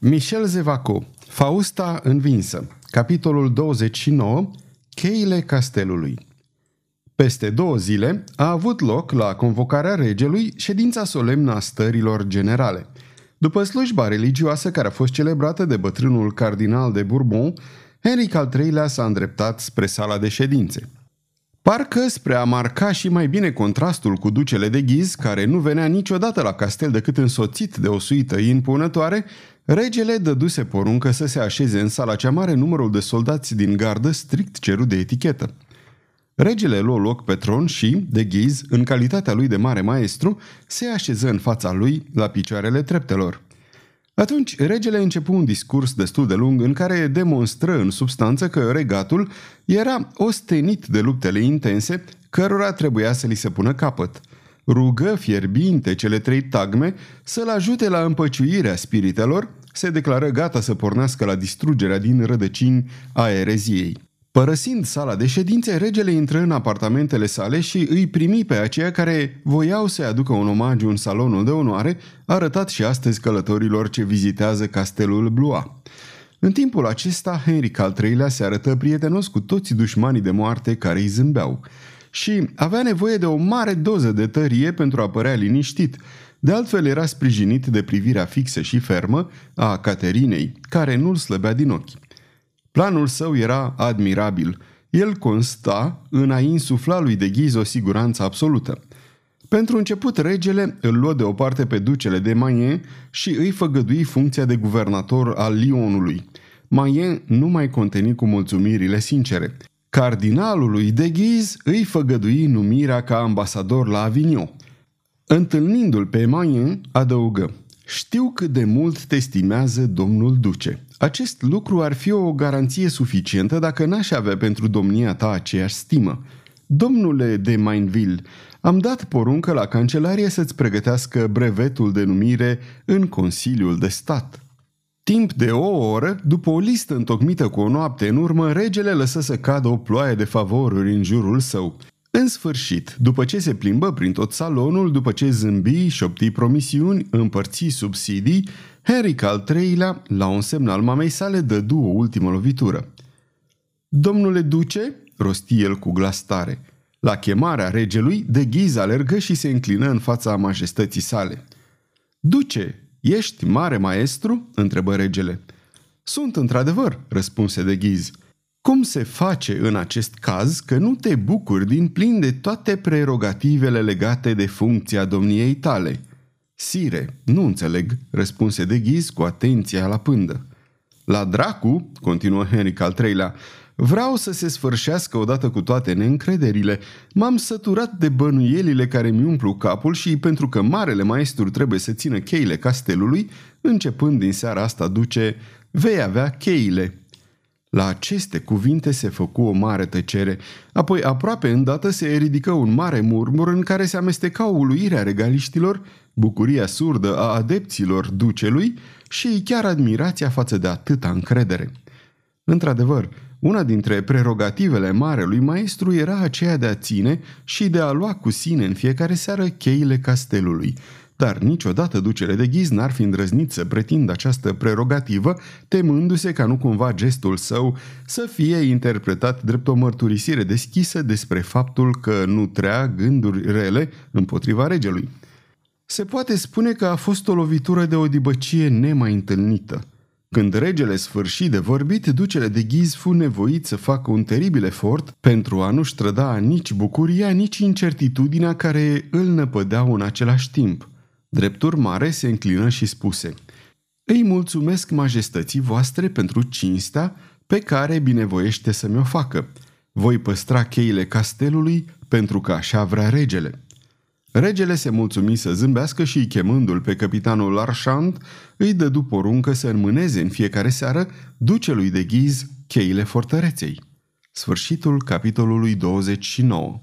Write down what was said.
Michel Zevaco, Fausta învinsă, capitolul 29, Cheile castelului. Peste două zile a avut loc, la convocarea regelui, ședința solemnă a stărilor generale. După slujba religioasă care a fost celebrată de bătrânul cardinal de Bourbon, Henric al III-lea s-a îndreptat spre sala de ședințe. Parcă spre a marca și mai bine contrastul cu ducele de ghiz, care nu venea niciodată la castel decât însoțit de o suită impunătoare, regele dăduse poruncă să se așeze în sala cea mare numărul de soldați din gardă strict cerut de etichetă. Regele luă loc pe tron și, de ghiz, în calitatea lui de mare maestru, se așeză în fața lui la picioarele treptelor. Atunci, regele începu un discurs destul de lung în care demonstră în substanță că regatul era ostenit de luptele intense cărora trebuia să li se pună capăt. Rugă fierbinte cele trei tagme să-l ajute la împăciuirea spiritelor, se declară gata să pornească la distrugerea din rădăcini a ereziei. Părăsind sala de ședințe, regele intră în apartamentele sale și îi primi pe aceia care voiau să-i aducă un omagiu în salonul de onoare, arătat și astăzi călătorilor ce vizitează castelul Blois. În timpul acesta, Henric al III-lea se arătă prietenos cu toți dușmanii de moarte care îi zâmbeau și avea nevoie de o mare doză de tărie pentru a părea liniștit. De altfel era sprijinit de privirea fixă și fermă a Caterinei, care nu-l slăbea din ochi. Planul său era admirabil. El consta în a insufla lui de ghiz o siguranță absolută. Pentru început, regele îl luă deoparte pe ducele de Mayen și îi făgădui funcția de guvernator al Lyonului. Mayen nu mai conteni cu mulțumirile sincere. Cardinalului de ghiz îi făgădui numirea ca ambasador la Avignon. Întâlnindu-l pe Mayen, adăugă – știu cât de mult te estimează domnul duce. Acest lucru ar fi o garanție suficientă dacă n-aș avea pentru domnia ta aceeași stimă. Domnule de Mainville, am dat poruncă la cancelarie să-ți pregătească brevetul de numire în Consiliul de Stat. Timp de o oră, după o listă întocmită cu o noapte în urmă, regele lăsă să cadă o ploaie de favoruri în jurul său. În sfârșit, după ce se plimbă prin tot salonul, după ce zâmbi, șopti promisiuni, împărți subsidii, Henric al III-lea, la un semn al mamei sale, dădu o ultimă lovitură. Domnule duce, rosti el cu glas tare. La chemarea regelui, de ghiz alergă și se înclină în fața majestății sale. Duce, ești mare maestru?" întrebă regele. Sunt într-adevăr," răspunse de ghiz. Cum se face în acest caz că nu te bucuri din plin de toate prerogativele legate de funcția domniei tale? Sire, nu înțeleg, răspunse de ghiz cu atenția la pândă. La dracu, continuă Henric al III-lea, vreau să se sfârșească odată cu toate neîncrederile. M-am săturat de bănuielile care mi umplu capul și pentru că marele maestru trebuie să țină cheile castelului, începând din seara asta duce, vei avea cheile. La aceste cuvinte se făcu o mare tăcere, apoi aproape îndată se ridică un mare murmur în care se amesteca uluirea regaliștilor, bucuria surdă a adepților ducelui și chiar admirația față de atâta încredere. Într-adevăr, una dintre prerogativele marelui maestru era aceea de a ține și de a lua cu sine în fiecare seară cheile castelului, dar niciodată ducele de ghiz n-ar fi îndrăznit să pretindă această prerogativă, temându-se ca nu cumva gestul său să fie interpretat drept o mărturisire deschisă despre faptul că nu trea gânduri rele împotriva regelui. Se poate spune că a fost o lovitură de o dibăcie nemai întâlnită. Când regele sfârși de vorbit, ducele de ghiz fu nevoit să facă un teribil efort pentru a nu-și ștrăda nici bucuria, nici incertitudinea care îl năpădeau în același timp – Drept urmare se înclină și spuse Îi mulțumesc majestății voastre pentru cinstea pe care binevoiește să mi-o facă. Voi păstra cheile castelului pentru că așa vrea regele. Regele se mulțumi să zâmbească și, chemându-l pe capitanul Larchant, îi dădu poruncă să înmâneze în fiecare seară ducelui de ghiz cheile fortăreței. Sfârșitul capitolului 29